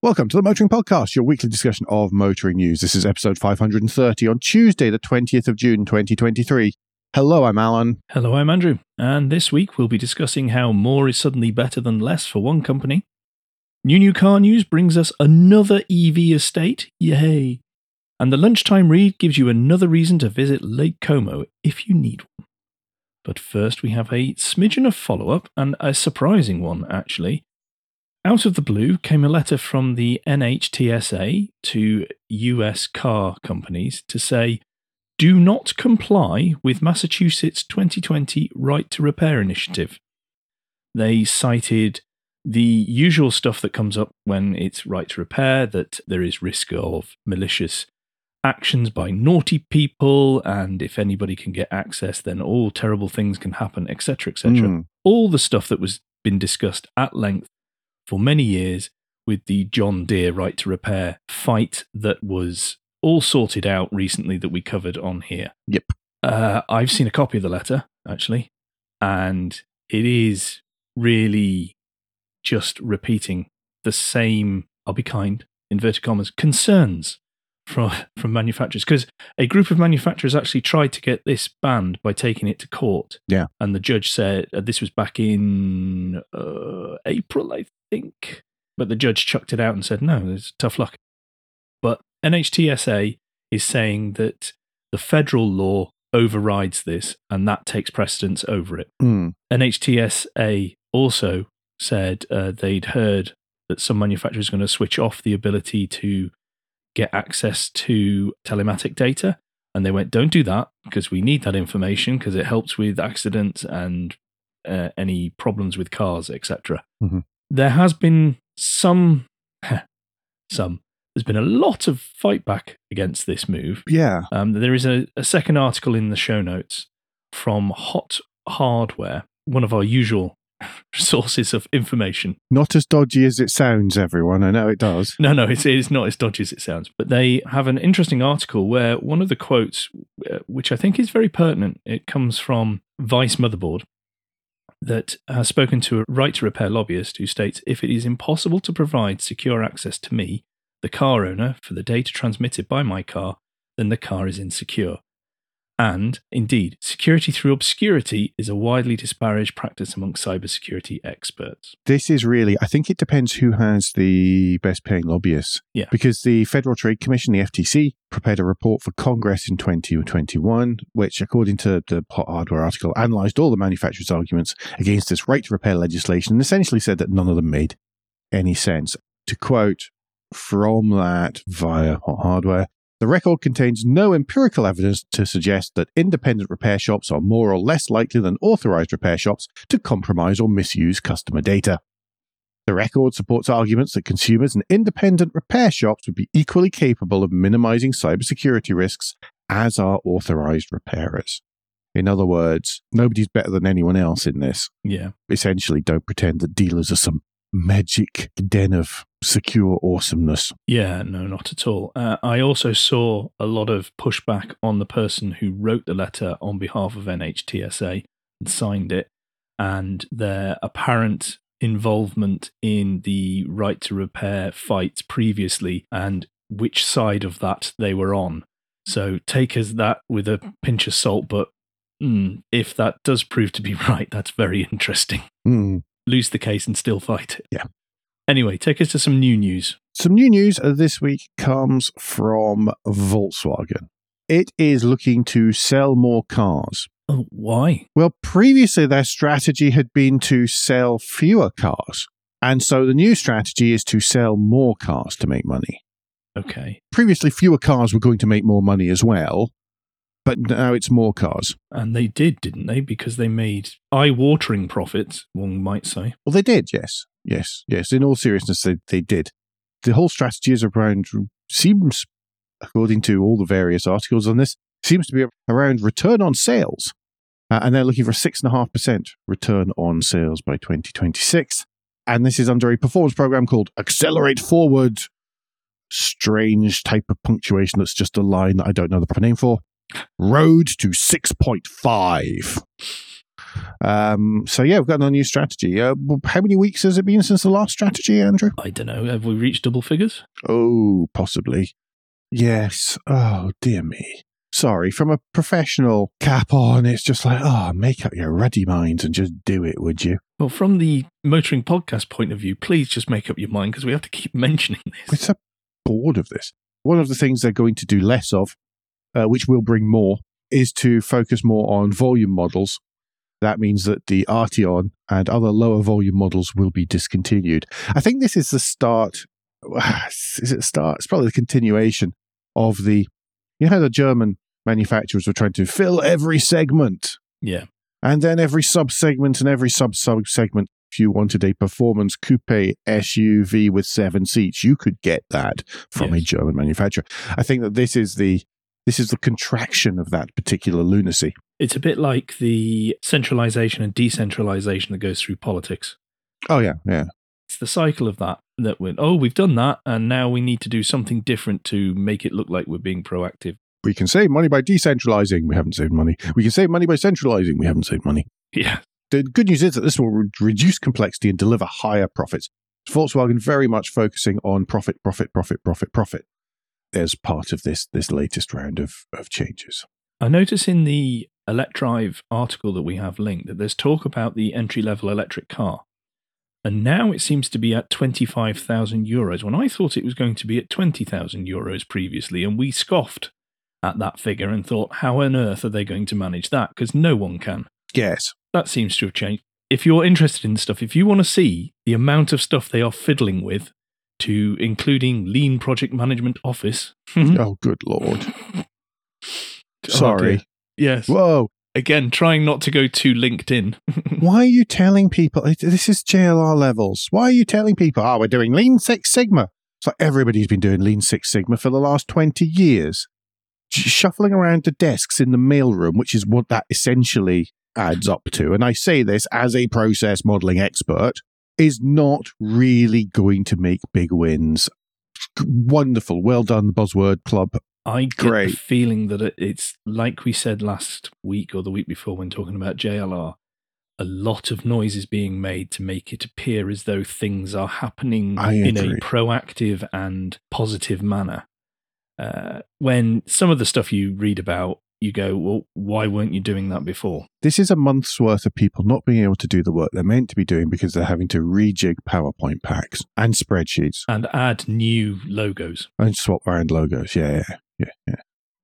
Welcome to the Motoring Podcast, your weekly discussion of motoring news. This is episode 530 on Tuesday, the 20th of June, 2023. Hello, I'm Alan. Hello, I'm Andrew. And this week we'll be discussing how more is suddenly better than less for one company. New New Car News brings us another EV estate. Yay! And the lunchtime read gives you another reason to visit Lake Como if you need one. But first, we have a smidgen of follow up, and a surprising one, actually. Out of the blue came a letter from the NHTSA to US car companies to say, do not comply with Massachusetts 2020 Right to Repair initiative. They cited the usual stuff that comes up when it's right to repair that there is risk of malicious actions by naughty people and if anybody can get access then all terrible things can happen etc etc Mm. all the stuff that was been discussed at length for many years with the John Deere right to repair fight that was all sorted out recently that we covered on here. Yep. Uh, I've seen a copy of the letter actually, and it is really just repeating the same. I'll be kind, inverted commas, concerns from from manufacturers because a group of manufacturers actually tried to get this banned by taking it to court. Yeah. and the judge said uh, this was back in uh, April, I think. But the judge chucked it out and said, no, it's tough luck. But NHTSA is saying that the federal law overrides this and that takes precedence over it. Mm. NHTSA also said uh, they'd heard that some manufacturers are going to switch off the ability to get access to telematic data. And they went, don't do that because we need that information because it helps with accidents and uh, any problems with cars, etc. Mhm. There has been some, some, there's been a lot of fight back against this move. Yeah. Um, there is a, a second article in the show notes from Hot Hardware, one of our usual sources of information. Not as dodgy as it sounds, everyone. I know it does. No, no, it's, it's not as dodgy as it sounds. But they have an interesting article where one of the quotes, uh, which I think is very pertinent, it comes from Vice Motherboard, that has spoken to a right to repair lobbyist who states if it is impossible to provide secure access to me, the car owner, for the data transmitted by my car, then the car is insecure. And indeed, security through obscurity is a widely disparaged practice among cybersecurity experts. This is really, I think it depends who has the best paying lobbyists. Yeah. Because the Federal Trade Commission, the FTC, prepared a report for Congress in 2021, which, according to the Hot Hardware article, analyzed all the manufacturers' arguments against this right to repair legislation and essentially said that none of them made any sense. To quote from that via Hot Hardware, the record contains no empirical evidence to suggest that independent repair shops are more or less likely than authorized repair shops to compromise or misuse customer data. The record supports arguments that consumers and independent repair shops would be equally capable of minimizing cybersecurity risks as are authorized repairers. In other words, nobody's better than anyone else in this. Yeah. Essentially, don't pretend that dealers are some magic den of secure awesomeness. Yeah, no, not at all. Uh, I also saw a lot of pushback on the person who wrote the letter on behalf of NHTSA and signed it, and their apparent involvement in the right to repair fights previously and which side of that they were on. So take as that with a pinch of salt, but mm, if that does prove to be right, that's very interesting. Hmm. Lose the case and still fight it. Yeah. Anyway, take us to some new news. Some new news this week comes from Volkswagen. It is looking to sell more cars. Oh, why? Well, previously their strategy had been to sell fewer cars. And so the new strategy is to sell more cars to make money. Okay. Previously, fewer cars were going to make more money as well, but now it's more cars. And they did, didn't they? Because they made eye watering profits, one might say. Well, they did, yes. Yes, yes. In all seriousness, they, they did. The whole strategy is around, seems, according to all the various articles on this, seems to be around return on sales. Uh, and they're looking for a 6.5% return on sales by 2026. And this is under a performance program called Accelerate Forward. Strange type of punctuation that's just a line that I don't know the proper name for. Road to 6.5. Um, so yeah, we've got a new strategy. Uh, how many weeks has it been since the last strategy, Andrew? I don't know. Have we reached double figures? Oh, possibly. Yes. Oh, dear me. Sorry, from a professional cap on, it's just like, oh, make up your ruddy minds and just do it, would you? Well, from the motoring podcast point of view, please just make up your mind because we have to keep mentioning this. We're so bored of this. One of the things they're going to do less of, uh, which will bring more, is to focus more on volume models. That means that the Arteon and other lower volume models will be discontinued. I think this is the start. Is it the start? It's probably the continuation of the. You know how the German manufacturers were trying to fill every segment, Yeah. and then every sub segment and every sub sub segment. If you wanted a performance coupe SUV with seven seats, you could get that from a German manufacturer. I think that this is the this is the contraction of that particular lunacy. It's a bit like the centralization and decentralization that goes through politics. Oh yeah, yeah. It's the cycle of that that went, oh, we've done that, and now we need to do something different to make it look like we're being proactive. We can save money by decentralizing. We haven't saved money. We can save money by centralizing. We haven't saved money. Yeah. The good news is that this will re- reduce complexity and deliver higher profits. Volkswagen very much focusing on profit, profit, profit, profit, profit as part of this this latest round of, of changes. I notice in the Electrive article that we have linked that there's talk about the entry level electric car. And now it seems to be at 25,000 euros when I thought it was going to be at 20,000 euros previously. And we scoffed at that figure and thought, how on earth are they going to manage that? Because no one can. Yes. That seems to have changed. If you're interested in stuff, if you want to see the amount of stuff they are fiddling with, to including Lean Project Management Office. Mm-hmm. Oh, good lord. Oh, Sorry. Okay. Yes. Whoa. Again, trying not to go too LinkedIn. Why are you telling people? This is JLR levels. Why are you telling people, oh, we're doing Lean Six Sigma? It's like everybody's been doing Lean Six Sigma for the last 20 years. Shuffling around the desks in the mailroom, which is what that essentially adds up to. And I say this as a process modeling expert, is not really going to make big wins. Wonderful. Well done, Buzzword Club. I get Great. the feeling that it's like we said last week or the week before when talking about JLR. A lot of noise is being made to make it appear as though things are happening in a proactive and positive manner. Uh, when some of the stuff you read about, you go, well, why weren't you doing that before? This is a month's worth of people not being able to do the work they're meant to be doing because they're having to rejig PowerPoint packs and spreadsheets And add new logos. and swap around logos. Yeah, yeah, yeah, yeah.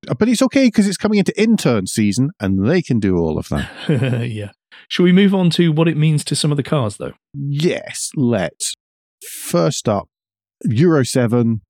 Uh, But it's okay because it's coming into intern season and they can do all of that. yeah. Shall we move on to what it means to some of the cars, though? yes, let's. First up, Euro 7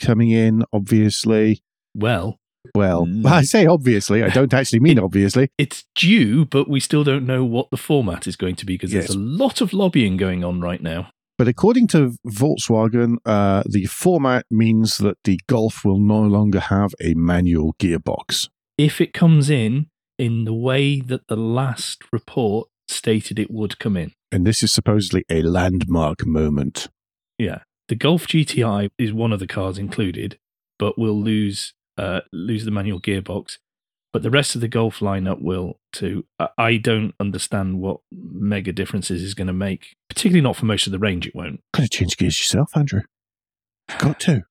coming in, obviously. Well, Well, Mm. I say obviously, I don't actually mean obviously. it's due, but we still don't know what the format is going to be because Yes. there's a lot of lobbying going on right now. But according to Volkswagen, uh, the format means that the Golf will no longer have a manual gearbox. If it comes in in the way that the last report stated it would come in, And this is supposedly a landmark moment. yeah, the Golf GTI is one of the cars included, but will lose uh, lose the manual gearbox. But the rest of the Golf lineup will too. I- don't understand what mega differences is going to make, particularly not for most of the range. It won't. Got to change gears yourself, Andrew. Got to.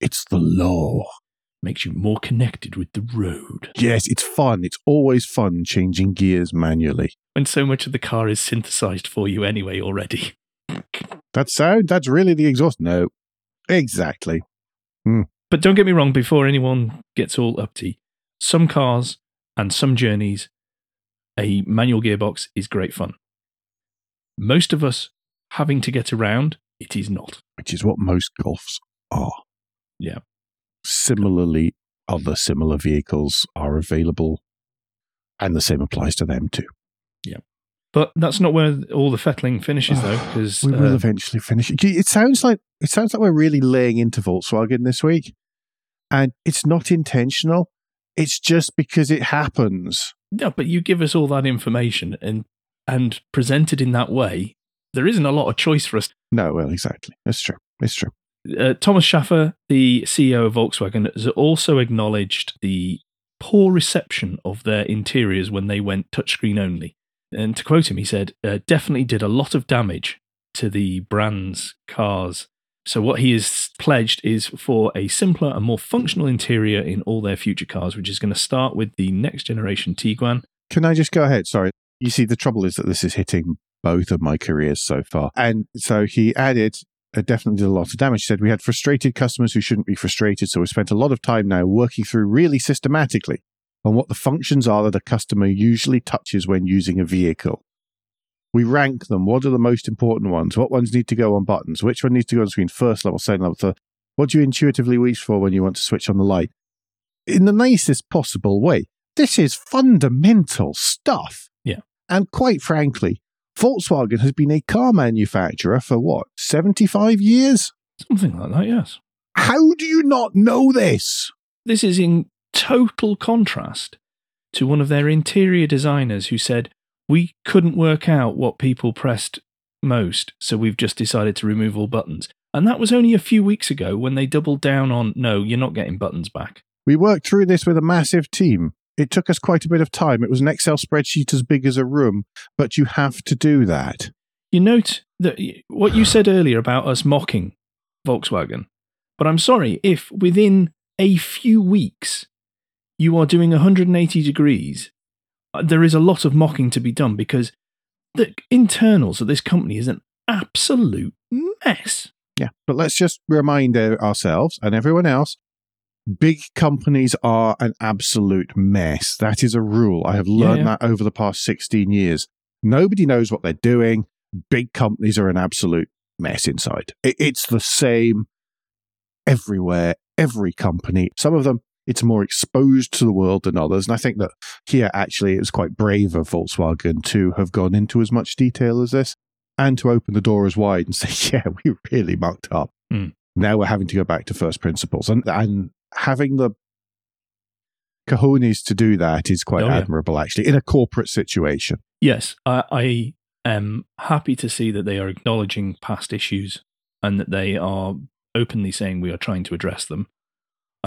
It's the law. Makes you more connected with the road. Yes, it's fun. It's always fun changing gears manually. when so much of the car is synthesized for you anyway already. That sound? That's really the exhaust? No. Exactly. But don't get me wrong, before anyone gets all uppity, some cars and some journeys, a manual gearbox is great fun. Most of us having to get around, it is not. Which is what most Golfs are. Yeah. Similarly, other similar vehicles are available, and the same applies to them too. But that's not where all the fettling finishes, though, because We will eventually finish. it. It sounds like it sounds like we're really laying into Volkswagen this week, and it's not intentional. It's just because it happens. no, but you give us all that information and and present it in that way. There isn't a lot of choice for us No, well, exactly. It's true. It's true. uh, Thomas Schäfer, the CEO of Volkswagen, has also acknowledged the poor reception of their interiors when they went touchscreen only. And to quote him, he said, uh, definitely did a lot of damage to the brand's cars. So, what he has pledged is for a simpler and more functional interior in all their future cars, which is going to start with the next generation Tiguan. Can I just go ahead? Sorry. You see, the trouble is that this is hitting both of my careers so far. And so he added, uh, definitely did a lot of damage. He said, We had frustrated customers who shouldn't be frustrated. So we spent a lot of time now working through really systematically on what the functions are that a customer usually touches when using a vehicle. We rank them. What are the most important ones? What ones need to go on buttons? Which one needs to go on screen first level, second level, third? What do you intuitively reach for when you want to switch on the light? In the nicest possible way. This is fundamental stuff. Yeah. And quite frankly, Volkswagen has been a car manufacturer for what, 75 years? Something like that, yes. How do you not know this? This is in total contrast to one of their interior designers who said, We couldn't work out what people pressed most, so we've just decided to remove all buttons. And that was only a few weeks ago when they doubled down on, No, you're not getting buttons back. We worked through this with a massive team. It took us quite a bit of time. It was an Excel spreadsheet as big as a room, but you have to do that. You note that what you said earlier about us mocking Volkswagen, but I'm sorry if within a few weeks you are doing 180 degrees, uh, there is a lot of mocking to be done because the internals of this company is an absolute mess. Yeah, but let's just remind ourselves and everyone else big companies are an absolute mess. That is a rule. I have learned Yeah, yeah. that over the past 16 years. Nobody knows what they're doing. Big companies are an absolute mess inside. It's the same everywhere, every company. Some of them, it's more exposed to the world than others. And I think that here, actually, it was quite brave of Volkswagen to have gone into as much detail as this and to open the door as wide and say, yeah, we really mucked up. Hmm. Now we're having to go back to first principles. And, and having the cojones to do that is quite Oh, yeah. admirable, actually, in a corporate situation. Yes, I, I am happy to see that they are acknowledging past issues and that they are openly saying we are trying to address them.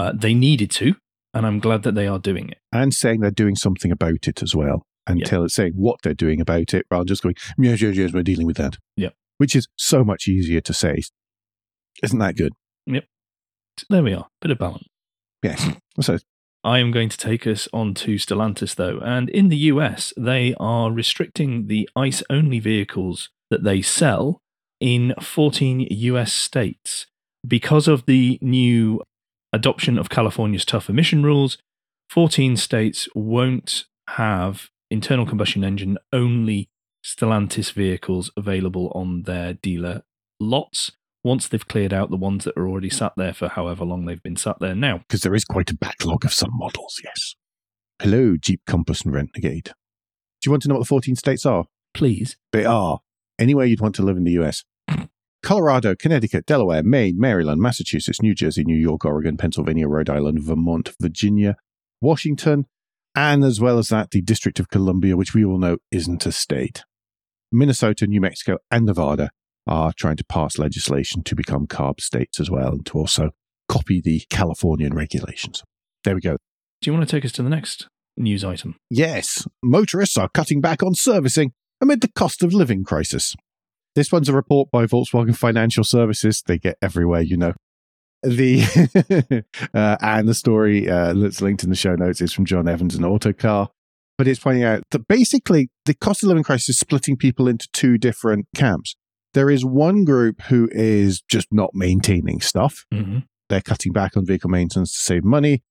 Uh, they needed to, and I'm glad that they are doing it. And saying they're doing something about it as well. Until it's saying what they're doing about it, rather than just going, yes, yes, yes, we're dealing with that. Yeah. Which is so much easier to say. Isn't that good? So there we are, bit of balance. Yes. So I am going to take us on to Stellantis, though. And in the US, they are restricting the ICE only vehicles that they sell in 14 US states because of the new adoption of California's tough emission rules. 14 states won't have internal combustion engine only Stellantis vehicles available on their dealer lots once they've cleared out the ones that are already sat there for however long they've been sat there now. because there is quite a backlog of some models, yes. Hello, Jeep Compass and Renegade. Do you want to know what the 14 states are? Please. They are anywhere you'd want to live in the US. Colorado, Connecticut, Delaware, Maine, Maryland, Massachusetts, New Jersey, New York, Oregon, Pennsylvania, Rhode Island, Vermont, Virginia, Washington, and as well as that, the District of Columbia, which we all know isn't a state. Minnesota, New Mexico, and Nevada are trying to pass legislation to become CARB states as well and to also copy the Californian regulations. There we go. Do you want to take us to the next news item? Yes, motorists are cutting back on servicing amid the cost of living crisis. This one's a report by Volkswagen Financial Services. They get everywhere, you know. The uh, and the story uh, that's linked in the show notes is from John Evans and Autocar, but it's pointing out that basically the cost of living crisis is splitting people into two different camps. There is one group who is just not maintaining stuff, Mm-hmm. they're cutting back on vehicle maintenance to save money.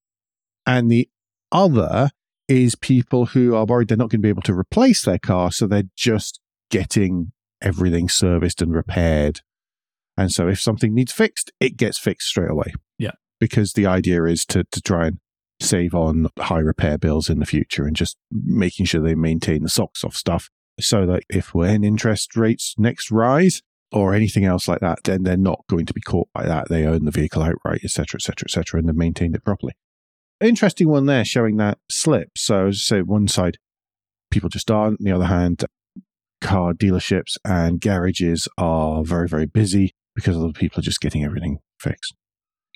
And the other is people who are worried they're not going to be able to replace their car. So they're just getting everything serviced and repaired. And so if something needs fixed, it gets fixed straight away. Yeah. Because the idea is to, to try and save on high repair bills in the future and just making sure they maintain the socks off stuff so that if when interest rates next rise, or anything else like that, then they're not going to be caught by that. They own the vehicle outright, et cetera, et cetera, et cetera, and they've maintained it properly. Interesting one there showing that slip. So, say, one side, people just aren't. On the other hand, car dealerships and garages are very, very busy because other people are just getting everything fixed.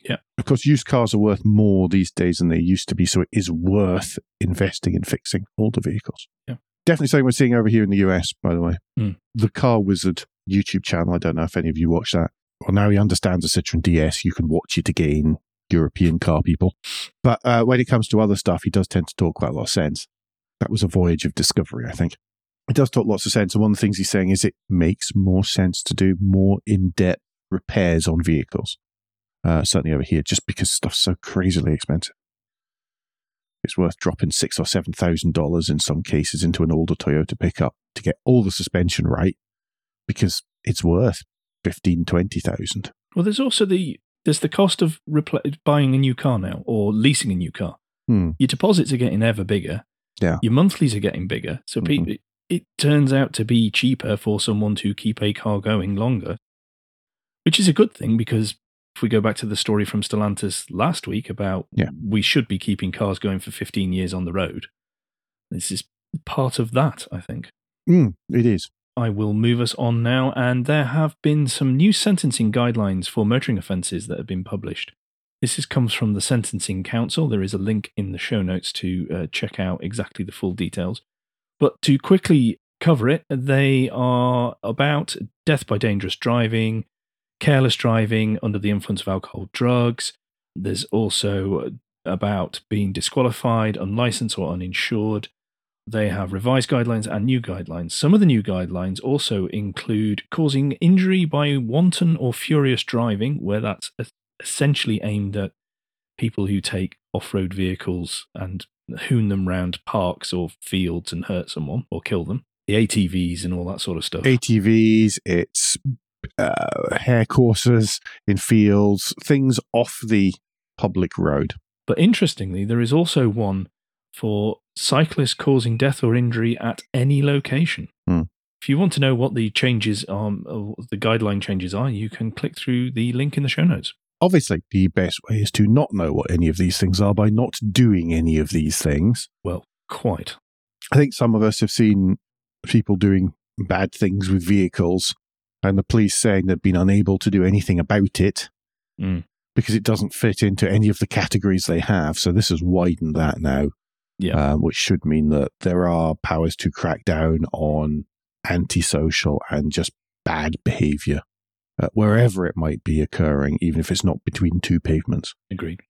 Yeah. Of course, used cars are worth more these days than they used to be. So it is worth investing in fixing older vehicles. Yeah. Definitely something we're seeing over here in the US, by the way. Mm. The Car Wizard YouTube channel. I don't know if any of you watch that. Well, now he understands the Citroen DS. You can watch it again, European car people. But uh, when it comes to other stuff, he does tend to talk quite a lot of sense. That was a voyage of discovery, I think. It does talk lots of sense. And one of the things he's saying is it makes more sense to do more in depth repairs on vehicles. Uh, certainly over here, just because stuff's so crazily expensive. It's worth dropping six or seven thousand dollars in some cases into an older Toyota pickup to get all the suspension right, because it's worth fifteen, twenty thousand. Well, there's also the there's the cost of repl- buying a new car now or leasing a new car. Hmm. Your deposits are getting ever bigger. Yeah. Your monthlies are getting bigger. So pe- Mhm. It, turns out to be cheaper for someone to keep a car going longer, which is a good thing because if we go back to the story from Stellantis last week about Yeah. we should be keeping cars going for 15 years on the road, this is part of that, I think. Mm, it is. I will move us on now, and there have been some new sentencing guidelines for motoring offences that have been published. This is, comes from the Sentencing Council. There is a link in the show notes to uh, check out exactly the full details. But to quickly cover it, they are about death by dangerous driving, careless driving under the influence of alcohol, drugs. There's also about being disqualified, unlicensed, or uninsured. They have revised guidelines and new guidelines. Some of the new guidelines also include causing injury by wanton or furious driving, where that's essentially aimed at people who take off road vehicles and hoon them round parks or fields and hurt someone or kill them. The ATVs and all that sort of stuff. ATVs, it's uh, hare courses in fields, things off the public road. But interestingly, there is also one for cyclists causing death or injury at any location. Hmm. If you want to know what the changes, are, the guideline changes are, you can click through the link in the show notes. Obviously, the best way is to not know what any of these things are by not doing any of these things. Well, quite. I think some of us have seen people doing bad things with vehicles and the police saying they've been unable to do anything about it Mm. because it doesn't fit into any of the categories they have. So this has widened that now, Yeah. um, which should mean that there are powers to crack down on antisocial and just bad behavior uh, wherever it might be occurring, even if it's not between two pavements. Agreed.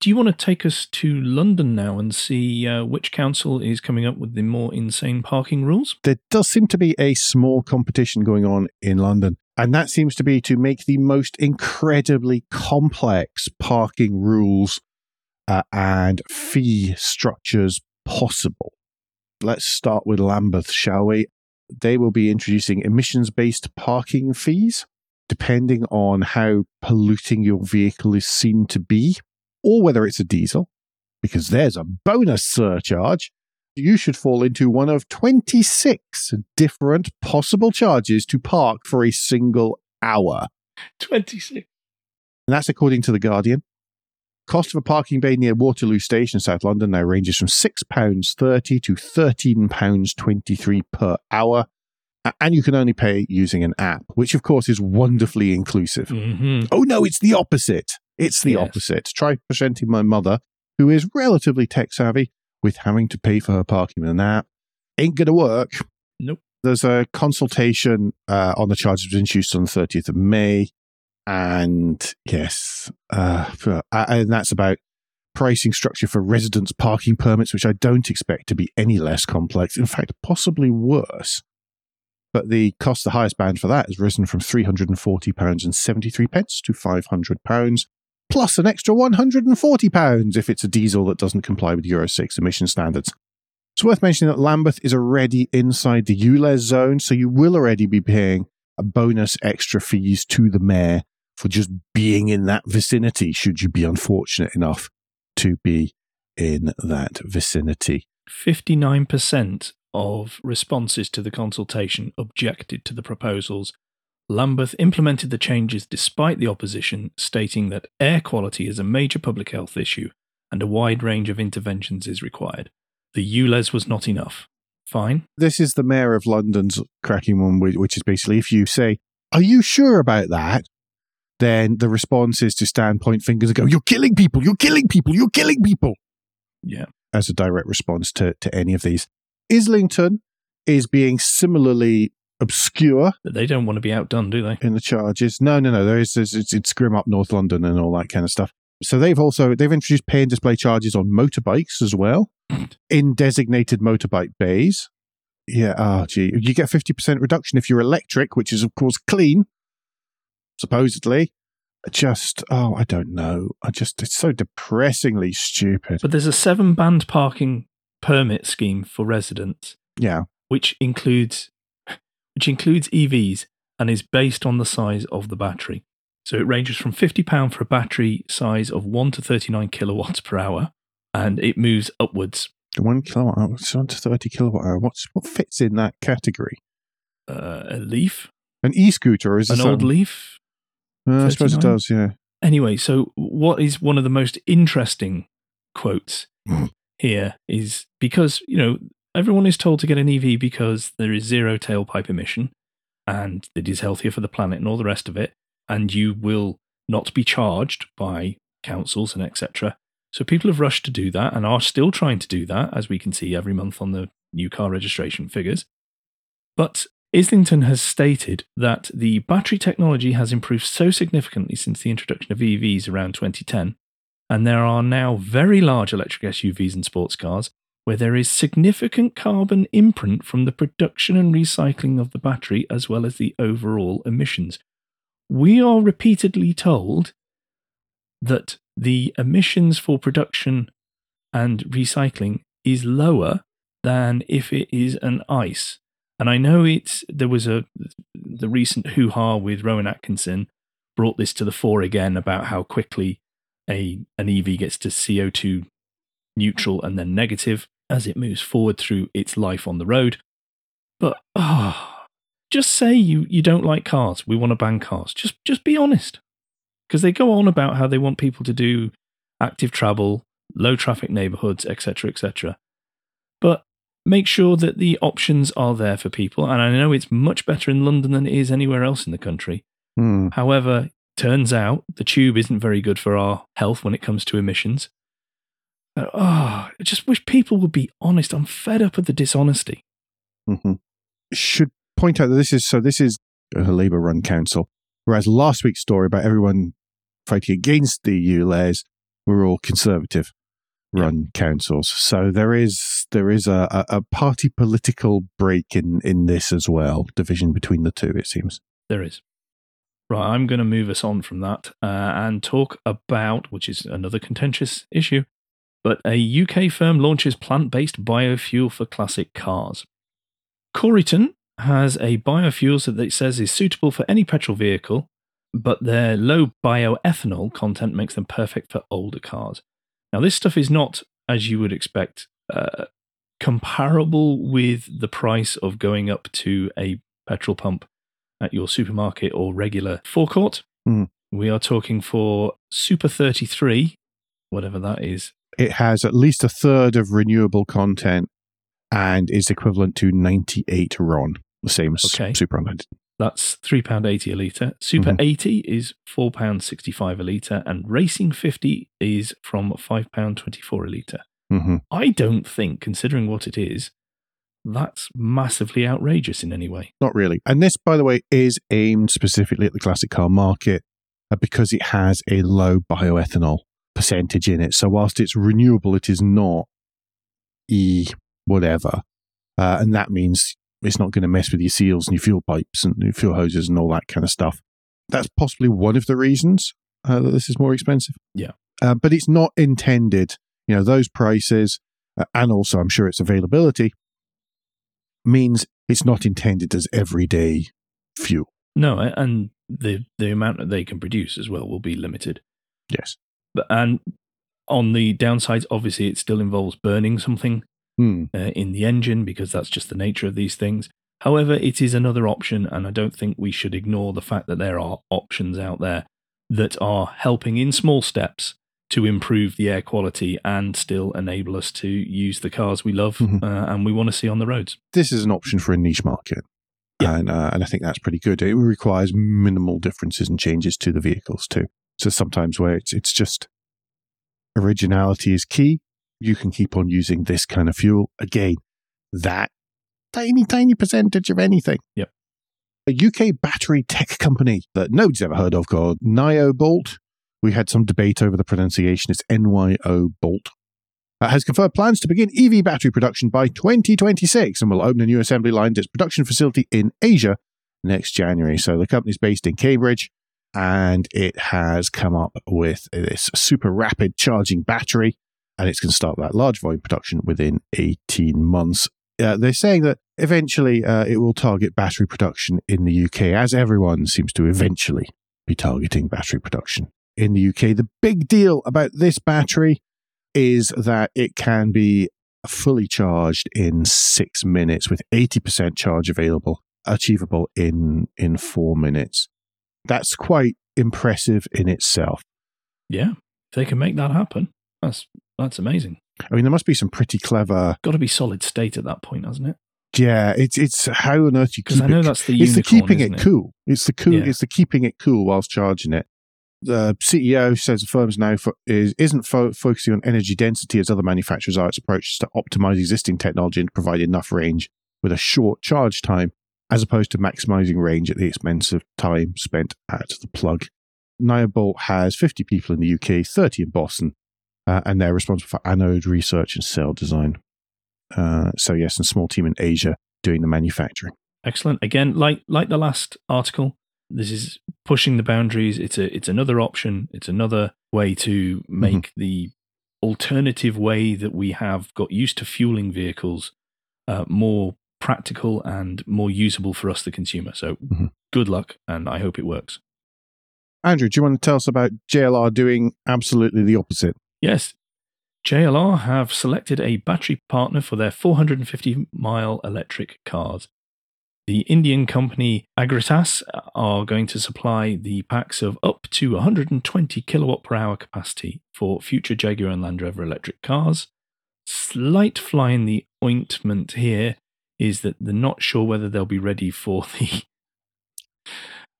Do you want to take us to London now and see uh, which council is coming up with the more insane parking rules? there does seem to be a small competition going on in London, and that seems to be to make the most incredibly complex parking rules uh, and fee structures possible. Let's start with Lambeth, shall we? They will be introducing emissions based parking fees, depending on how polluting your vehicle is seen to be, or whether it's a diesel, because there's a bonus surcharge you should fall into one of 26 different possible charges to park for a single hour. 26. And that's according to The Guardian. Cost of a parking bay near Waterloo Station, South London, now ranges from £6.30 to £13.23 per hour. And you can only pay using an app, which of course is wonderfully inclusive. hmm Oh no, it's the opposite. It's the Yes. opposite. Try presenting my mother, who is relatively tech savvy, with having to pay for her parking with an app. Ain't going to work. Nope. There's a consultation uh, on the charges was introduced on the 30th of May. And yes, uh, uh, and that's about pricing structure for residents' parking permits, which I don't expect to be any less complex. In fact, possibly worse. But the cost, the highest band for that has risen from £340.73 pence to £500, plus an extra £140 if it's a diesel that doesn't comply with Euro 6 emission standards. It's worth mentioning that Lambeth is already inside the ULEZ zone, so you will already be paying a bonus extra fees to the mayor for just being in that vicinity, should you be unfortunate enough to be in that vicinity. 59% of responses to the consultation objected to the proposals. Lambeth implemented the changes despite the opposition, stating that air quality is a major public health issue and a wide range of interventions is required. The ULEZ was not enough. Fine. This is the mayor of London's cracking one, which is basically if you say, Are you sure about that? Then the response is to stand, point fingers, and go, You're killing people, you're killing people, you're killing people. Yeah. As a direct response to, to any of these. Islington is being similarly obscure They don't want to be outdone, do they? in the charges. No, no, no. There is it's, it's, it's grim up North London and all that kind of stuff. So they've also they've introduced pay and display charges on motorbikes as well in designated motorbike bays. Yeah, oh gee, you get fifty percent reduction if you're electric, which is of course clean, supposedly. Just oh, I don't know. I just it's so depressingly stupid. But there's a seven band parking permit scheme for residents, Yeah, which includes which includes EVs and is based on the size of the battery. So it ranges from £50 for a battery size of 1 to 39 kilowatts per hour, and it moves upwards. one kilowatt hour, it's on to thirty kilowatt hour. What's what fits in that category? Uh, a Leaf, An e-scooter is an old Leaf. Uh, I suppose it does. Yeah. Anyway, so what is one of the most interesting quotes Mm. here is because, you know, everyone is told to get an EV because there is zero tailpipe emission and it is healthier for the planet and all the rest of it. And you will not be charged by councils and etc. So people have rushed to do that and are still trying to do that, as we can see every month on the new car registration figures. But Islington has stated that the battery technology has improved so significantly since the introduction of EVs around 2010, and there are now very large electric SUVs and sports cars where there is significant carbon imprint from the production and recycling of the battery as well as the overall emissions. We are repeatedly told that the emissions for production and recycling is lower than if it is an ICE. And I know it's there was a the recent hoo ha with Rowan Atkinson brought this to the fore again about how quickly a an EV gets to CO2 neutral and then negative as it moves forward through its life on the road. But ah, just say you you don't like cars. We want to ban cars. Just just be honest. Because they go on about how they want people to do active travel, low traffic neighborhoods, etc., etc. Make sure that the options are there for people. And I know it's much better in London than it is anywhere else in the country. Hmm. However, turns out the tube isn't very good for our health when it comes to emissions. Uh, Oh, I just wish people would be honest. I'm fed up of the dishonesty. hmm Should point out that this is so. This is a Labour-run council, whereas last week's story about everyone fighting against the ULEZ were all Conservative-run councils. So there is there is a, a, a party political break in in this as well. Division between the two, it seems. There is. Right, I'm going to move us on from that uh, and talk about, which is another contentious issue, but a UK firm launches plant based biofuel for classic cars. Coryton has a biofuel that it says is suitable for any petrol vehicle, but their low bioethanol content makes them perfect for older cars. Now, this stuff is not, as you would expect, uh, comparable with the price of going up to a petrol pump at your supermarket or regular forecourt. Mm. We are talking for Super 33, whatever that is. It has at least a third of renewable content and is equivalent to 98 RON, the same as Okay. Super Unleaded. That's £3.80 a litre. Super Mhm. 80 is £4.65 a litre. And Racing 50 is from £5.24 a litre. hmm I don't think, considering what it is, that's massively outrageous in any way. Not really. And this, by the way, is aimed specifically at the classic car market uh, because it has a low bioethanol percentage in it. So whilst it's renewable, it is not e whatever. Uh, and that means it's not going to mess with your seals and your fuel pipes and your fuel hoses and all that kind of stuff. That's possibly one of the reasons uh, that this is more expensive. Yeah. Uh, but it's not intended, you know, those prices uh, and also I'm sure its availability means it's not intended as everyday fuel. No, and the, the amount that they can produce as well will be limited. Yes. But And on the downsides, obviously, it still involves burning something Hmm. uh, in the engine because that's just the nature of these things. However, it is another option, and I don't think we should ignore the fact that there are options out there that are helping in small steps to improve the air quality and still enable us to use the cars we love Mhm. uh, and we want to see on the roads. This is an option for a niche market. Yeah. And, uh, and I think that's pretty good. It requires minimal differences and changes to the vehicles too. So sometimes where it's, it's just originality is key, you can keep on using this kind of fuel. Again, that tiny, tiny percentage of anything. Yep. A UK battery tech company that nobody's ever heard of called Nyobolt. We had some debate over the pronunciation. It's NYO Bolt. Uh, has confirmed plans to begin EV battery production by 2026 and will open a new assembly line at its production facility in Asia next January. So the company's based in Cambridge and it has come up with this super rapid charging battery and it's going to start that large volume production within 18 months. Uh, they're saying that eventually uh, it will target battery production in the UK, as everyone seems to eventually be targeting battery production in the UK. The big deal about this battery is that it can be fully charged in six minutes with 80% charge available, achievable in, in four minutes. That's quite impressive in itself. Yeah, they can make that happen, that's that's amazing. I mean, there must be some pretty clever. Got to be solid state at that point, hasn't it? Yeah, it's it's how on earth you keep Because I know it. that's the it's the keeping isn't it cool. It's the cool. Yeah. It's the keeping it cool whilst charging it. The CEO says the firm's now fo- is isn't fo- focusing on energy density as other manufacturers are. Its approach is to optimize existing technology and provide enough range with a short charge time, as opposed to maximizing range at the expense of time spent at the plug. Nyobolt has 50 people in the UK, 30 in Boston, uh, and they're responsible for anode research and cell design. Uh, so yes, and small team in Asia doing the manufacturing. Excellent. Again, like like the last article, this is pushing the boundaries. It's a it's another option. It's another way to make the alternative way that we have got used to fueling vehicles uh, more practical and more usable for us, the consumer. So, Mhm. good luck, and I hope it works. Andrew, do you want to tell us about JLR doing absolutely the opposite? Yes, JLR have selected a battery partner for their 450 mile electric cars. The Indian company Agratas are going to supply the packs of up to 120 kilowatt per hour capacity for future Jaguar and Land Rover electric cars. Slight fly in the ointment here is that they're not sure whether they'll be ready for the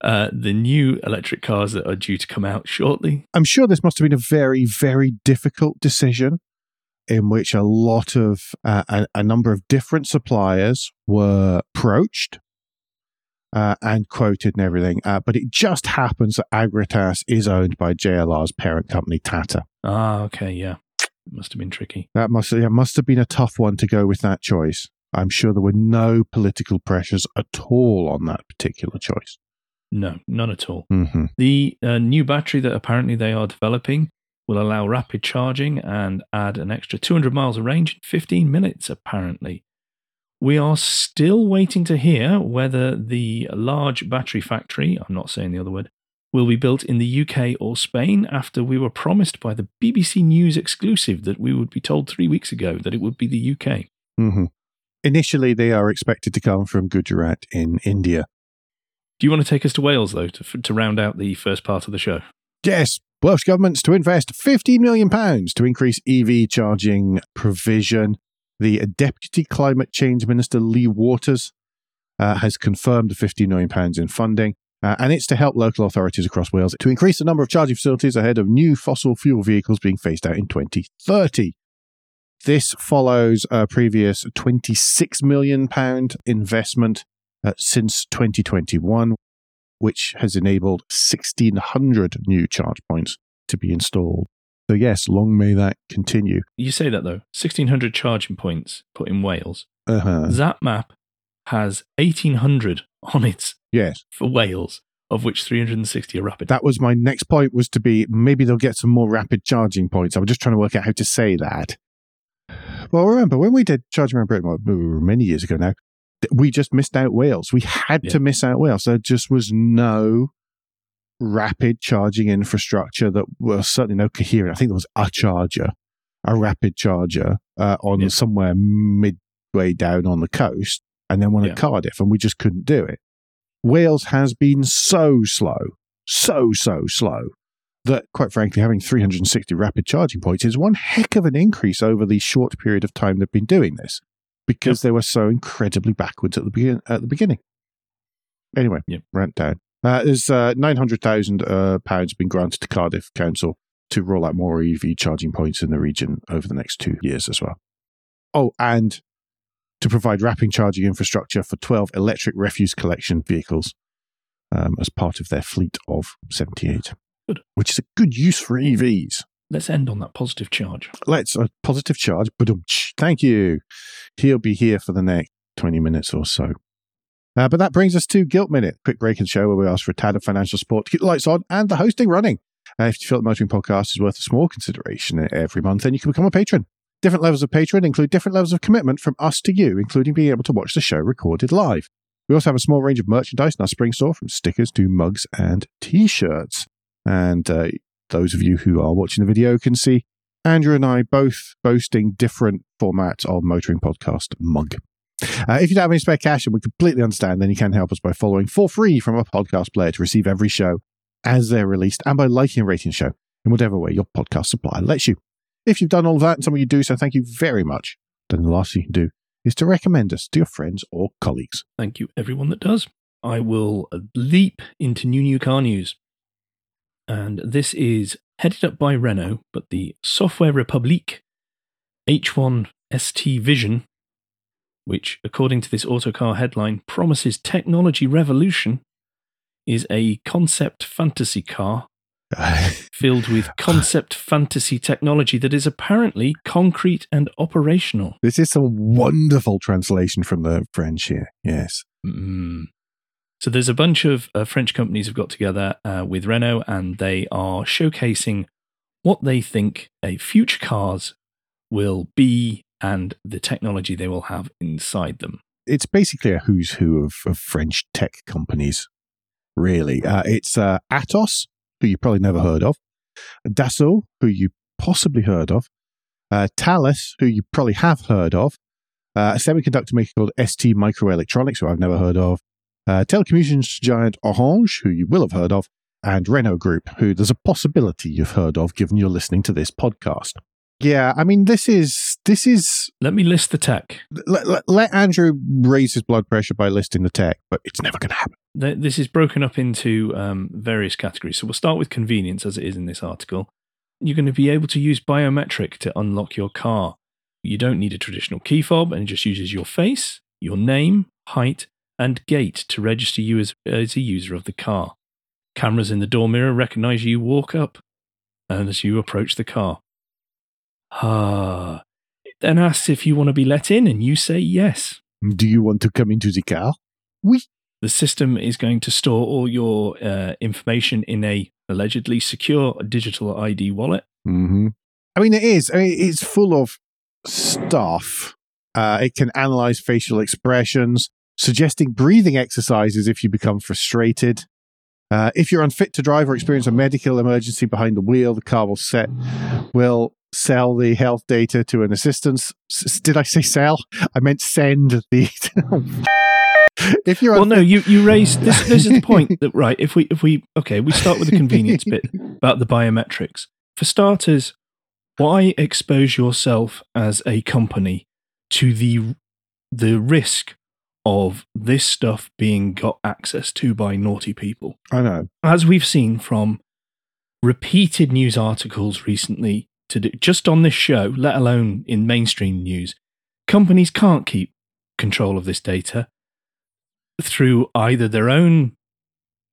uh, the new electric cars that are due to come out shortly. I'm sure this must have been a very, very difficult decision in which a lot of, uh, a, a number of different suppliers were approached uh, and quoted and everything. Uh, but it just happens that Agratas is owned by JLR's parent company, Tata. Ah, okay, yeah. It must have been tricky. That must, yeah, must have been a tough one to go with that choice. I'm sure there were no political pressures at all on that particular choice. No, none at all. hmm The uh, new battery that apparently they are developing will allow rapid charging and add an extra 200 miles of range in 15 minutes, apparently. We are still waiting to hear whether the large battery factory, I'm not saying the other word, will be built in the UK or Spain after we were promised by the BBC News exclusive that we would be told three weeks ago that it would be the UK. hmm Initially, they are expected to come from Gujarat in India. Do you want to take us to Wales, though, to, to round out the first part of the show? Yes, Welsh government's to invest £15 million to increase EV charging provision. The Deputy Climate Change Minister Lee Waters uh, has confirmed the £15 million in funding. Uh, and it's to help local authorities across Wales to increase the number of charging facilities ahead of new fossil fuel vehicles being phased out in 2030. This follows a previous £26 million investment uh, since 2021, which has enabled 1,600 new charge points to be installed. So, yes, long may that continue. You say that, though 1,600 charging points put in Wales. Uh-huh. ZapMap has 1,800 on it Yes, for Wales, of which 360 are rapid. that was my next point was to be maybe they'll get some more rapid charging points. I was just trying to work out how to say that. Well, remember when we did Charging Around Britain, well, many years ago now, we just missed out Wales. We had Yeah. to miss out Wales. There just was no rapid charging infrastructure that was certainly no coherent. I think there was a charger, a rapid charger uh, on Yeah. somewhere midway down on the coast, and then one Yeah. at Cardiff, and we just couldn't do it. Wales has been so slow, so, so slow that, quite frankly, having 360 rapid charging points is one heck of an increase over the short period of time they've been doing this because they were so incredibly backwards at the, begin- at the beginning. Anyway, Yep. rant down. Uh, there's uh, 900,000 uh, pounds been granted to Cardiff Council to roll out more EV charging points in the region over the next two years as well. Oh, and to provide wrapping charging infrastructure for 12 electric refuse collection vehicles um, as part of their fleet of 78, Good. which is a good use for EVs. Let's end on that positive charge. Let's a positive charge. Thank you. He'll be here for the next 20 minutes or so. Uh, but that brings us to Guilt Minute, quick break and show where we ask for a tad of financial support to keep the lights on and the hosting running. Uh, if you feel the Motoring Podcast is worth a small consideration every month, then you can become a patron. Different levels of patron include different levels of commitment from us to you, including being able to watch the show recorded live. We also have a small range of merchandise in our spring store, from stickers to mugs and t-shirts. And uh, those of you who are watching the video can see Andrew and I both boasting different formats of Motoring Podcast mug. Uh, if you don't have any spare cash, and we completely understand, then you can help us by following for free from a podcast player to receive every show as they're released, and by liking and rating the show in whatever way your podcast supplier lets you. If you've done all that and some of you do so, thank you very much. Then the last thing you can do is to recommend us to your friends or colleagues. Thank you, everyone that does. I will leap into new new car news. And this is headed up by Renault, but the Software Republique H1 ST Vision which, according to this autocar headline, promises technology revolution, is a concept fantasy car filled with concept fantasy technology that is apparently concrete and operational. This is some wonderful translation from the French here. Yes. Mm. So there's a bunch of uh, French companies have got together uh, with Renault, and they are showcasing what they think a future cars will be and the technology they will have inside them. It's basically a who's who of, of French tech companies, really. Uh, it's uh, Atos, who you probably never heard of, Dassault, who you possibly heard of, uh, Thales, who you probably have heard of, uh, a semiconductor maker called ST Microelectronics, who I've never heard of, uh, telecommunications giant Orange, who you will have heard of, and Renault Group, who there's a possibility you've heard of given you're listening to this podcast. Yeah, I mean, this is this is. Let me list the tech. Let, let, let Andrew raise his blood pressure by listing the tech, but it's never going to happen. This is broken up into um, various categories. So we'll start with convenience, as it is in this article. You're going to be able to use biometric to unlock your car. You don't need a traditional key fob, and it just uses your face, your name, height, and gait to register you as, as a user of the car. Cameras in the door mirror recognize you walk up and as you approach the car. Ah. then asks if you want to be let in, and you say yes. Do you want to come into the car? Oui. The system is going to store all your uh, information in a allegedly secure digital ID wallet. Mm-hmm. I mean, it is. I mean, it's full of stuff. Uh, it can analyze facial expressions, suggesting breathing exercises if you become frustrated. Uh, if you're unfit to drive or experience a medical emergency behind the wheel, the car will set will sell the health data to an assistance. S- did I say sell? I meant send the. if you're well, no, you you raised this. This is the point that right. If we if we okay, we start with the convenience bit about the biometrics. For starters, why expose yourself as a company to the the risk of this stuff being got access to by naughty people? I know, as we've seen from repeated news articles recently to do just on this show, let alone in mainstream news. Companies can't keep control of this data through either their own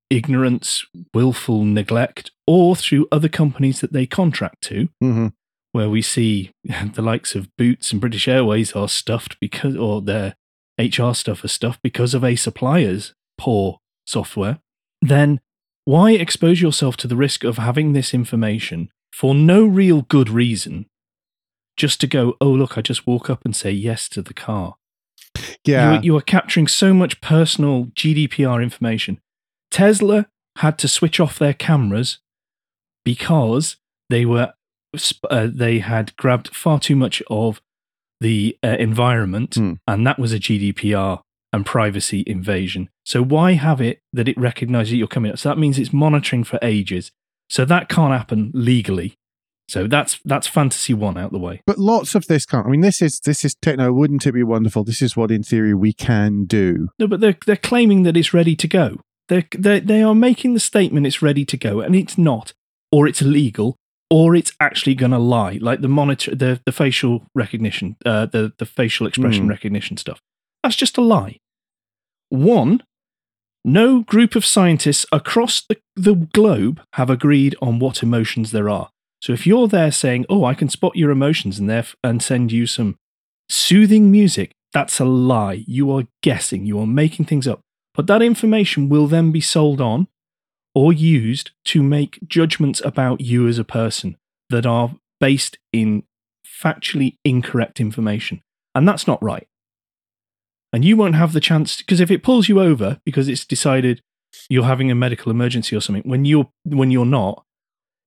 ignorance, willful neglect, or through other companies that they contract to, mm-hmm. where we see the likes of Boots and British Airways are stuffed because, or their HR stuff is stuff because of a supplier's poor software, then why expose yourself to the risk of having this information for no real good reason, just to go, oh, look, I just walk up and say yes to the car. Yeah. You, you are capturing so much personal GDPR information. Tesla had to switch off their cameras because they were uh, they had grabbed far too much of the uh, environment, mm. and that was a GDPR and privacy invasion. So why have it that it recognizes you're coming up? So that means it's monitoring for ages. So that can't happen legally. So that's that's fantasy one out the way. But lots of this can't. I mean, this is this is techno. Wouldn't it be wonderful? This is what, in theory, we can do. No, but they're they're claiming that it's ready to go. They they they are making the statement it's ready to go, and it's not, or it's illegal, or it's actually going to lie, like the monitor, the the facial recognition, uh, the the facial expression Hmm. recognition stuff. That's just a lie. One, no group of scientists across the, the globe have agreed on what emotions there are. So if you're there saying, "Oh, I can spot your emotions and there and send you some soothing music," that's a lie. You are guessing. You are making things up. But that information will then be sold on or used to make judgments about you as a person that are based in factually incorrect information. And that's not right. And you won't have the chance because if it pulls you over because it's decided you're having a medical emergency or something when you're when you're not,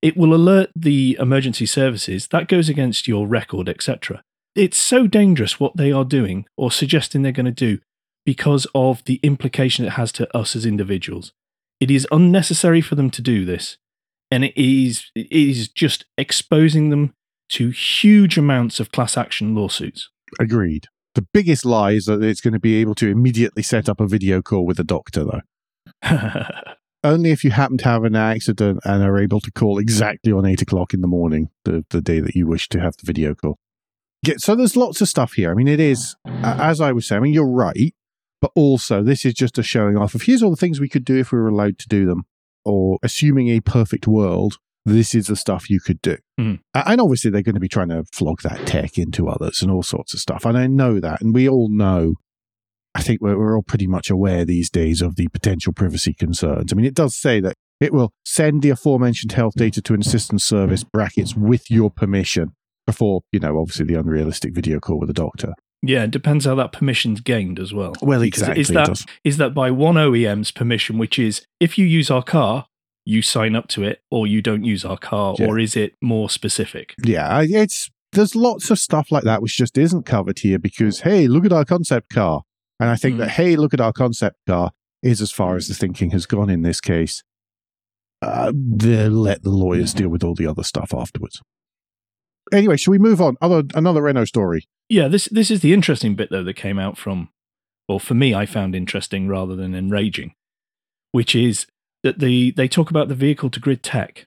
it will alert the emergency services. That goes against your record, etc. It's so dangerous what they are doing or suggesting they're going to do because of the implication it has to us as individuals. It is unnecessary for them to do this, and it is it is just exposing them to huge amounts of class action lawsuits. Agreed. The biggest lie is that it's going to be able to immediately set up a video call with a doctor, though. Only if you happen to have an accident and are able to call exactly on eight o'clock in the morning, the, the day that you wish to have the video call. Yeah, so there's lots of stuff here. I mean, it is, as I was saying, I mean, you're right, but also this is just a showing off of here's all the things we could do if we were allowed to do them, or assuming a perfect world, this is the stuff you could do. Mm-hmm. A- And obviously, they're going to be trying to flog that tech into others and all sorts of stuff. And I know that. And we all know, I think we're, we're all pretty much aware these days of the potential privacy concerns. I mean, it does say that it will send the aforementioned health mm-hmm. data to an assistance service, brackets, with your permission, before, you know, obviously the unrealistic video call with a doctor. Yeah, it depends how that permission's gained as well. Well, exactly. Is that is that by one OEM's permission, which is if you use our car, you sign up to it, or you don't use our car, Yeah. or is it more specific? Yeah, it's there's lots of stuff like that which just isn't covered here because hey, look at our concept car, and I think Mm. that hey, look at our concept car is as far as the thinking has gone in this case. Uh, they let the lawyers deal with all the other stuff afterwards. Anyway, shall we move on? Other another Renault story. Yeah, this this is the interesting bit though that came out from, well, for me, I found interesting rather than enraging, which is that the they talk about the vehicle to grid tech,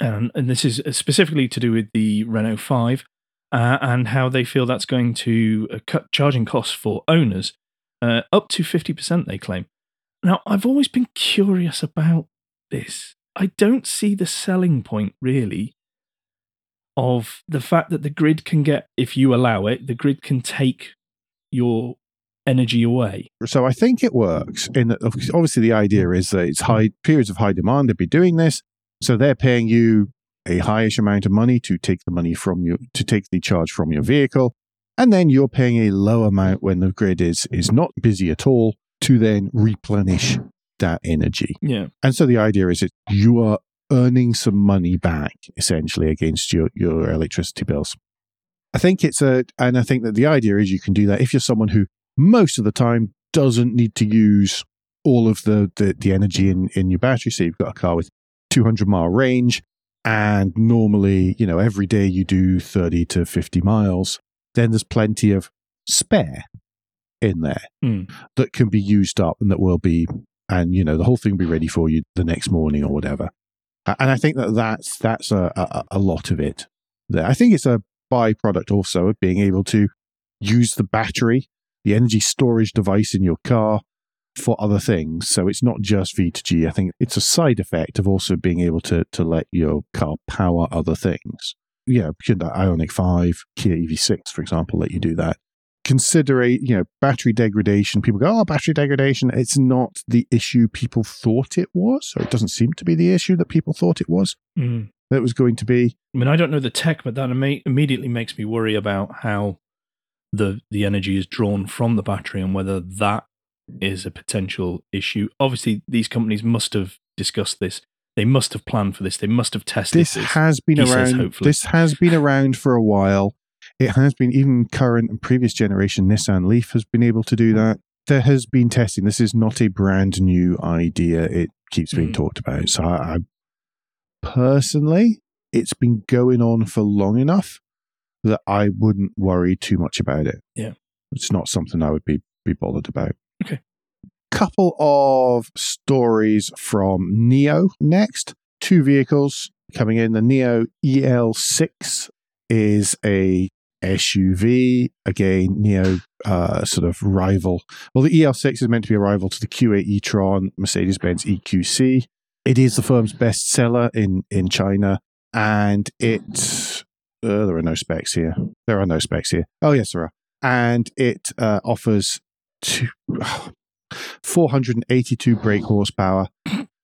and and this is specifically to do with the Renault Five, uh, and how they feel that's going to uh, cut charging costs for owners uh, up to fifty percent. They claim. Now, I've always been curious about this. I don't see the selling point really of the fact that the grid can get, if you allow it, the grid can take your energy away. So I think it works in that obviously the idea is that it's high periods of high demand. They'd be doing this, so they're paying you a highish amount of money to take the money from you to take the charge from your vehicle, and then you're paying a low amount when the grid is is not busy at all to then replenish that energy. Yeah. And so the idea is that you are earning some money back essentially against your, your electricity bills. I think it's a, and I think that the idea is you can do that if you're someone who most of the time doesn't need to use all of the, the, the energy in, in your battery. So you've got a car with 200 mile range and normally, you know, every day you do 30 to 50 miles, then there's plenty of spare in there Hmm. that can be used up and that will be and you know the whole thing will be ready for you the next morning or whatever Uh, and i think that that's that's a, a, a lot of it. I think it's a byproduct also of being able to use the battery the energy storage device in your car for other things. So it's not just v2g i think it's a side effect of also being able to to let your car power other things. Yeah the Ioniq 5 kia ev6 for example let you do that consider a you know battery degradation people go oh battery degradation it's not the issue people thought it was or it doesn't seem to be the issue that people thought it was Mm. that it was going to be I mean, I don't know the tech, but that imme- immediately makes me worry about how the the energy is drawn from the battery and whether that is a potential issue. Obviously, these companies must have discussed this. They must have planned for this. They must have tested this this. has been he says, around hopefully. this has been around for a while it has been even current and previous generation nissan leaf has been able to do that there has been testing this is not a brand new idea it keeps being Mm. talked about so I, I personally it's been going on for long enough that i wouldn't worry too much about it Yeah. it's not something i would be be bothered about Okay. couple of stories from Nio next two vehicles coming in. The Nio EL6 is a SUV. Again, Nio uh, sort of rival. Well, the EL6 is meant to be a rival to the Q8 e-tron Mercedes Benz EQC. It is the firm's best seller in, in China, and it. Uh, there are no specs here. There are no specs here. Oh, yes, there are. And it uh, offers two, 482 brake horsepower,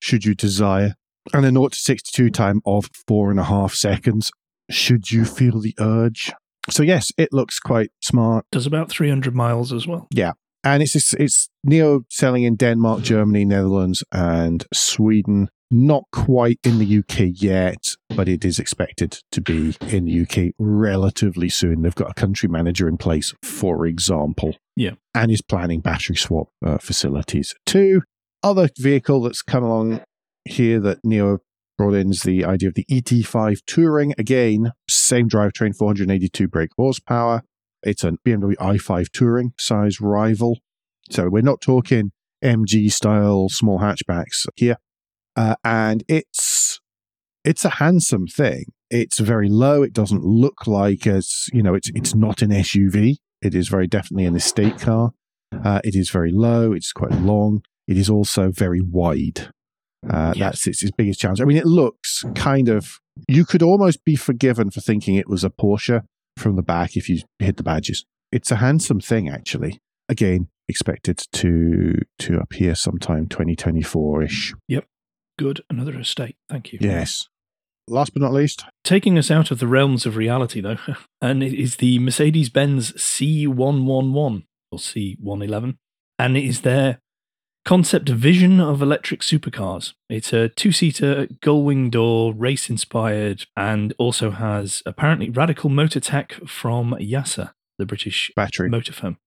should you desire, and a 0 to 62 time of four and a half seconds, should you feel the urge. So yes, it looks quite smart. Does about 300 miles as well. Yeah. And it's it's Nio selling in Denmark, Germany, Netherlands, and Sweden. Not quite in the UK yet, but it is expected to be in the UK relatively soon. They've got a country manager in place, for example. Yeah. And is planning battery swap uh, facilities too. Other vehicle that's come along here that Nio brought in is the idea of the ET5 Touring. Again, same drivetrain, 482 brake horsepower. It's a BMW i5 Touring size rival. So we're not talking MG style small hatchbacks here. Uh, and it's it's a handsome thing. It's very low. It doesn't look like as you know. It's it's not an SUV. It is very definitely an estate car. Uh, it is very low. It's quite long. It is also very wide. Uh, Yes. That's its, its biggest challenge. I mean, it looks kind of. You could almost be forgiven for thinking it was a Porsche from the back if you hit the badges. It's a handsome thing, actually. Again, expected to to appear sometime 2024 ish. Yep. Good. Another estate. Thank you. Yes. Last but not least, Taking us out of the realms of reality, though, and it is the Mercedes Benz C111 or C111, and it is their concept vision of electric supercars. It's a two seater gull wing door, race inspired, and also has apparently radical motor tech from YASA, the British battery. motor firm.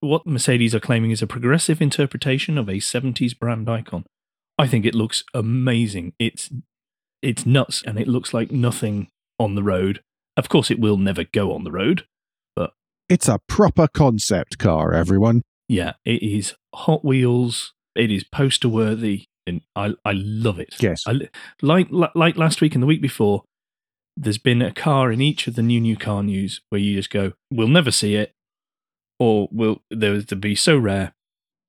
What Mercedes are claiming is a progressive interpretation of a 70s brand icon. I think it looks amazing. It's it's nuts and it looks like nothing on the road. Of course it will never go on the road. But it's a proper concept car, everyone. Yeah, it is Hot Wheels. It is poster worthy and I I love it. Yes. I, like like last week and the week before there's been a car in each of the new new car news where you just go, we'll never see it, or will there to be so rare,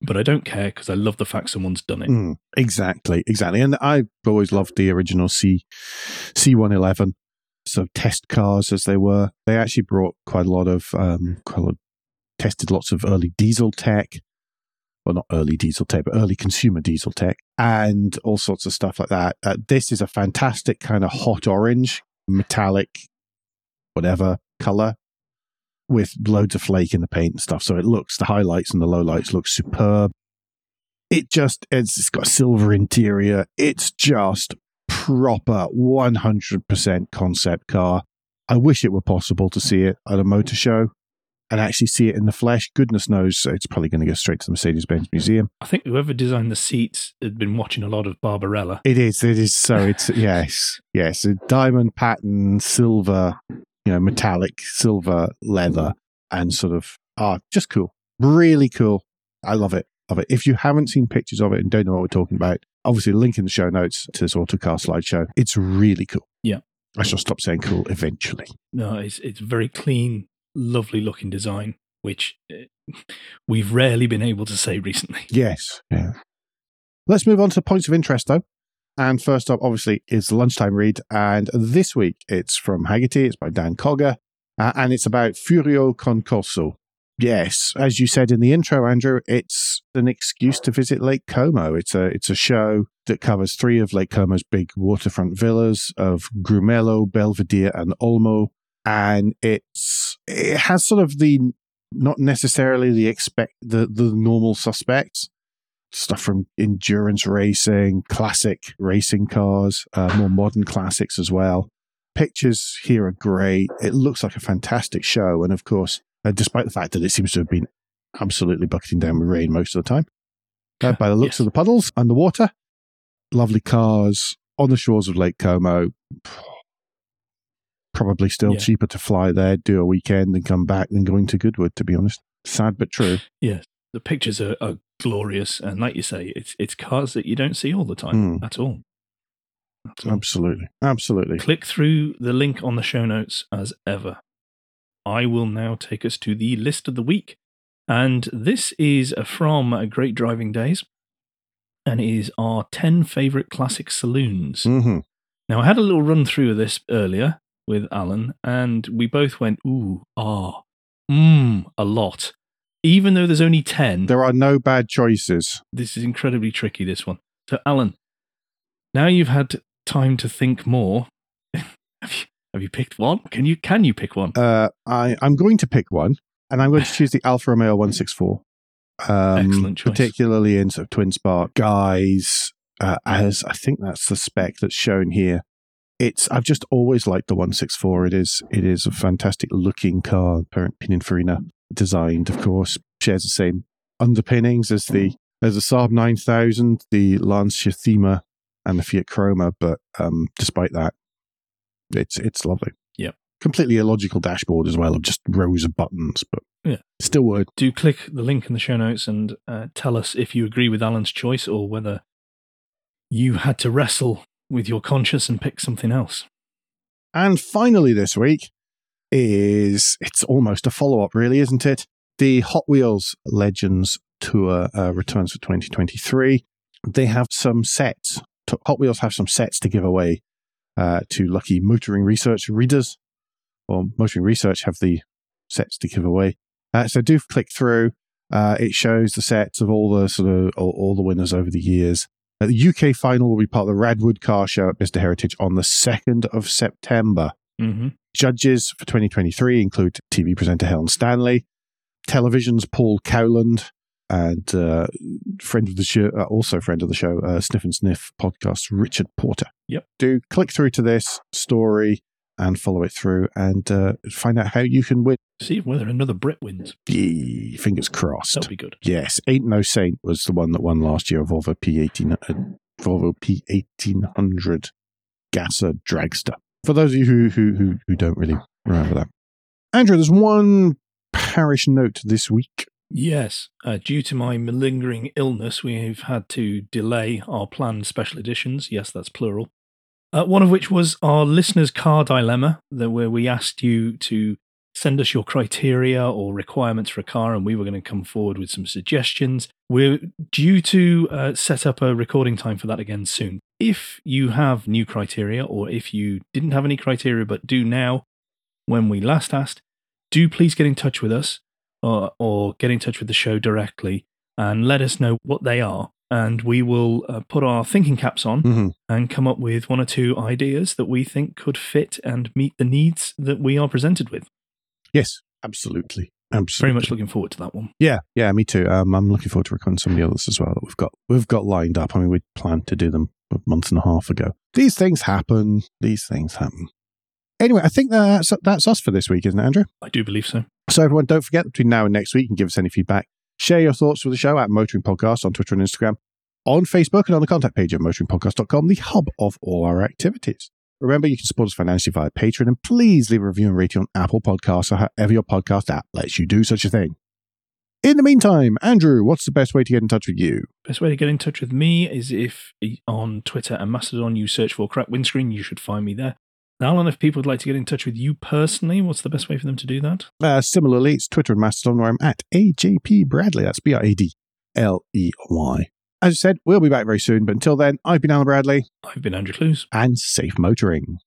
but I don't care because I love the fact someone's done it. Mm, exactly, exactly. And I've always loved the original C C111 sort of test cars as they were. They actually brought quite a lot of um, quite a lot, tested lots of early diesel tech. Well, not early diesel tech, but early consumer diesel tech, and all sorts of stuff like that. Uh, this is a fantastic kind of hot orange, metallic, whatever color, with loads of flake in the paint and stuff. So it looks the highlights and the lowlights look superb it just it's, it's got a silver interior it's just proper 100% concept car i wish it were possible to see it at a motor show and actually see it in the flesh goodness knows it's probably going to go straight to the mercedes-benz museum. I think whoever designed the seats had been watching a lot of Barbarella. it is it is so it's yes yes a diamond pattern silver you know metallic silver leather and sort of ah just cool really cool. I love it love it. If you haven't seen pictures of it and don't know what we're talking about obviously link in the show notes to this autocar slideshow. It's really cool. Yeah. i shall stop saying cool eventually. No, it's it's very clean, lovely looking design, which uh, we've rarely been able to say recently. Yes. Yeah. Let's move on to points of interest, though. And first up, obviously, is the lunchtime read. And this week, it's from Hagerty. It's by Dan Cogger. Uh, and it's about Fuori Concorso. Yes, as you said in the intro, Andrew, it's an excuse to visit Lake Como. It's a it's a show that covers three of Lake Como's big waterfront villas of Grumello, Belvedere, and Olmo. And it's it has sort of the not necessarily the expect the the normal suspects. Stuff from endurance racing classic racing cars uh, more modern classics as well. Pictures here are great. It looks like a fantastic show. And of course uh, despite the fact that it seems to have been absolutely bucketing down with rain most of the time uh, by the looks Yes. of the puddles and the water, lovely cars on the shores of lake como probably still Yeah. cheaper to fly there do a weekend and come back than going to goodwood to be honest sad but true Yes, the pictures are, are glorious, and like you say, it's it's cars that you don't see all the time Mm. at all. That's all. Absolutely. Absolutely. Click through the link on the show notes as ever. I will now take us to the list of the week. And this is from uh, Great Driving Days. And it is our 10 favorite classic saloons. hmm Now, I had a little run through of this earlier with Alan, and we both went, ooh, ah, mmm, a lot. Even though there's only 10, There are no bad choices. this is incredibly tricky, this one. So, Alan, now you've had time to think more. have, you, have you picked one? Can you can you pick one? Uh, I, I'm going to pick one, and I'm going to choose the Alfa Romeo 164. Um, Excellent choice. Particularly in sort of twin spark guise, uh, as I think that's the spec that's shown here. It's I've just always liked the 164. It is it is a fantastic looking car. Parent Pininfarina designed, of course, shares the same underpinnings as the as the Saab 9000, the Lancia Thema, and the Fiat Croma. But um, despite that, it's it's lovely. Yeah, Completely illogical dashboard as well of just rows of buttons, but Yeah. still would. Do click the link in the show notes and uh, tell us if you agree with Alan's choice or whether you had to wrestle with your conscience and pick something else. And finally, this week is it's almost a follow up, really, isn't it? The Hot Wheels Legends Tour uh, returns for 2023. They have some sets. Hot Wheels have some sets to give away uh, to lucky motoring research readers, or motoring research have the sets to give away. Uh, so do click through. Uh, it shows the sets of all the sort of all, all the winners over the years. Uh, the UK final will be part of the Radwood Car Show at Mr. Heritage on the 2nd of September. Mm-hmm. Judges for 2023 include TV presenter Helen Stanley, television's Paul Cowland, and uh, friend of the show, uh, also friend of the show, uh, Smith and Sniff podcast, Richard Porter. Yep. Do click through to this story and follow it through and uh, find out how you can win. See whether another Brit wins. Yee, fingers crossed. That'll be good. Yes, Ain't No Saint was the one that won last year, Volvo P18, uh, Volvo P1800 Gasser Dragster. For those of you who, who, who, who don't really remember that. Andrew, there's one parish note this week. Yes, uh, due to my malingering illness, we've had to delay our planned special editions. Yes, that's plural. Uh, one of which was our listeners' car dilemma, where we asked you to send us your criteria or requirements for a car, and we were going to come forward with some suggestions. We're due to uh, set up a recording time for that again soon. If you have new criteria, or if you didn't have any criteria but do now, when we last asked, do please get in touch with us or, or get in touch with the show directly and let us know what they are. And we will uh, put our thinking caps on Mm-hmm. and come up with one or two ideas that we think could fit and meet the needs that we are presented with. Yes, absolutely. Absolutely. Very much looking forward to that one. Yeah, yeah, me too. Um, I'm looking forward to recording some of the others as well that we've got we've got lined up. I mean, we planned to do them a month and a half ago. These things happen. These things happen. Anyway, I think that's that's us for this week, isn't it, Andrew? I do believe so. So everyone, don't forget between now and next week, you can give us any feedback. Share your thoughts with the show at Motoring Podcast on Twitter and Instagram, on Facebook, and on the contact page at motoringpodcast.com, the hub of all our activities. Remember, you can support us financially via Patreon, and please leave a review and rating on Apple Podcasts or however your podcast app lets you do such a thing. In the meantime, Andrew, what's the best way to get in touch with you? Best way to get in touch with me is if on Twitter and Mastodon you search for Crack Windscreen, you should find me there. Alan, if people would like to get in touch with you personally, what's the best way for them to do that? Uh, similarly, it's Twitter and Mastodon where I'm at AJP Bradley. That's B R A D L E Y. As I said, we'll be back very soon, but until then, I've been Alan Bradley I've been Andrew Clues. and safe motoring.